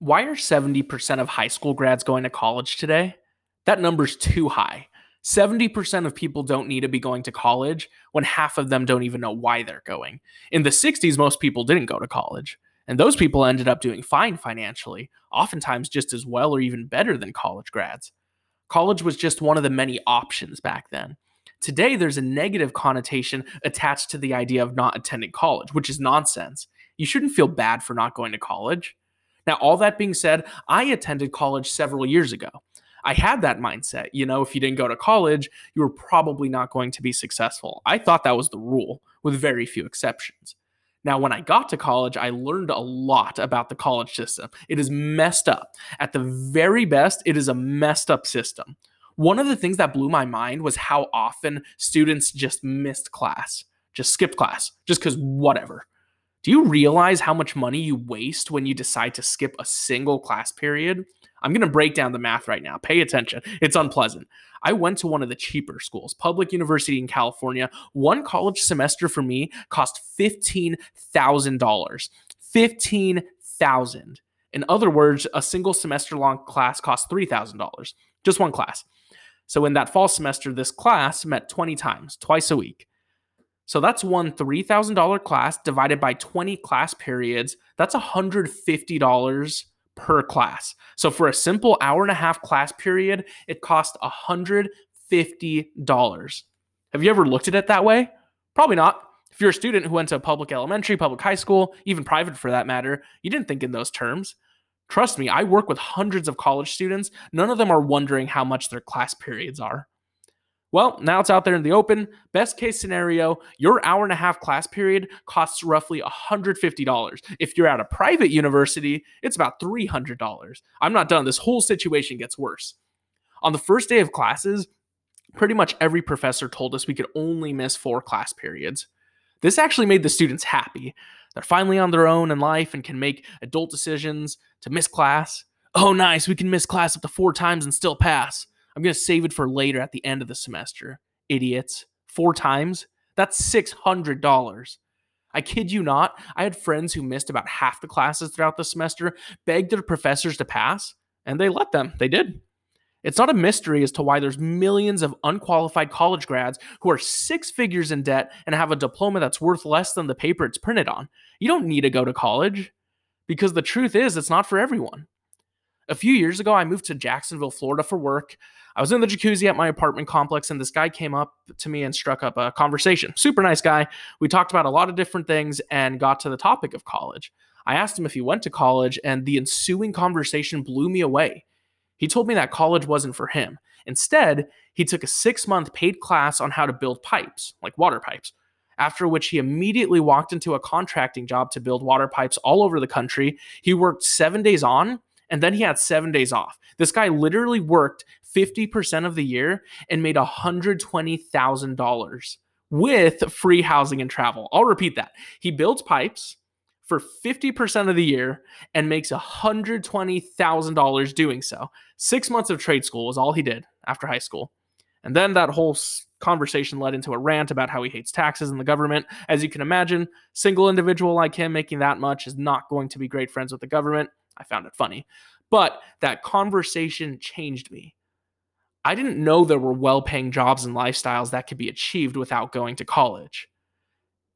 Why are 70% of high school grads going to college today? That number's too high. 70% of people don't need to be going to college when half of them don't even know why they're going. In the 60s, most people didn't go to college. And those people ended up doing fine financially, oftentimes just as well or even better than college grads. College was just one of the many options back then. Today, there's a negative connotation attached to the idea of not attending college, which is nonsense. You shouldn't feel bad for not going to college. Now, all that being said, I attended college several years ago. I had that mindset. You know, if you didn't go to college, you were probably not going to be successful. I thought that was the rule, with very few exceptions. Now, when I got to college, I learned a lot about the college system. It is messed up. At the very best, it is a messed up system. One of the things that blew my mind was how often students just missed class, just skipped class, just because whatever. Do you realize how much money you waste when you decide to skip a single class period? I'm going to break down the math right now. Pay attention. It's unpleasant. I went to one of the cheaper schools, public university in California. One college semester for me cost $15,000. 15,000. In other words, a single semester long class cost $3,000. Just one class. So in that fall semester, this class met 20 times, twice a week. So that's one $3,000 class divided by 20 class periods. That's $150 per class. So for a simple hour and a half class period, it cost $150. Have you ever looked at it that way? Probably not. If you're a student who went to a public elementary, public high school, even private for that matter, you didn't think in those terms. Trust me, I work with hundreds of college students. None of them are wondering how much their class periods are. Well, now it's out there in the open. Best case scenario, your hour and a half class period costs roughly $150. If you're at a private university, it's about $300. I'm not done. This whole situation gets worse. On the first day of classes, pretty much every professor told us we could only miss four class periods. This actually made the students happy. They're finally on their own in life and can make adult decisions to miss class. Oh, nice, we can miss class up to four times and still pass. I'm going to save it for later at the end of the semester. Idiots. Four times? That's $600. I kid you not, I had friends who missed about half the classes throughout the semester, begged their professors to pass, and they let them. They did. It's not a mystery as to why there's millions of unqualified college grads who are six figures in debt and have a diploma that's worth less than the paper it's printed on. You don't need to go to college because the truth is, it's not for everyone. A few years ago, I moved to Jacksonville, Florida for work. I was in the jacuzzi at my apartment complex, and this guy came up to me and struck up a conversation. Super nice guy. We talked about a lot of different things and got to the topic of college. I asked him if he went to college, and the ensuing conversation blew me away. He told me that college wasn't for him. Instead, he took a six month paid class on how to build pipes, like water pipes. After which he immediately walked into a contracting job to build water pipes all over the country. He worked seven days on and then he had seven days off. This guy literally worked 50% of the year and made $120,000 with free housing and travel. I'll repeat that. He builds pipes for 50% of the year and makes $120,000 doing so. Six months of trade school was all he did after high school. And then that whole conversation led into a rant about how he hates taxes and the government. As you can imagine, single individual like him making that much is not going to be great friends with the government. I found it funny. But that conversation changed me. I didn't know there were well paying jobs and lifestyles that could be achieved without going to college.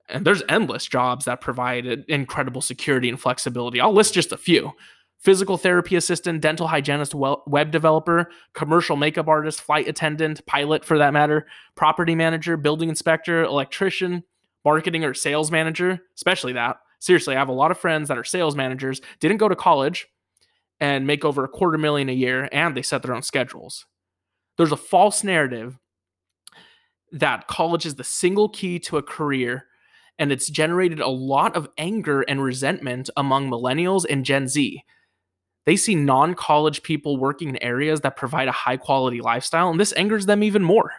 And there's endless jobs that provide incredible security and flexibility. I'll list just a few physical therapy assistant, dental hygienist, web developer, commercial makeup artist, flight attendant, pilot for that matter, property manager, building inspector, electrician, marketing or sales manager, especially that. Seriously, I have a lot of friends that are sales managers, didn't go to college and make over a quarter million a year, and they set their own schedules. There's a false narrative that college is the single key to a career, and it's generated a lot of anger and resentment among millennials and Gen Z. They see non college people working in areas that provide a high quality lifestyle, and this angers them even more.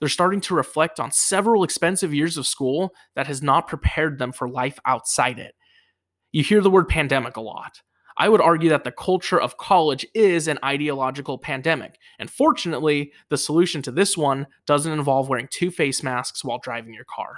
They're starting to reflect on several expensive years of school that has not prepared them for life outside it. You hear the word pandemic a lot. I would argue that the culture of college is an ideological pandemic. And fortunately, the solution to this one doesn't involve wearing two face masks while driving your car.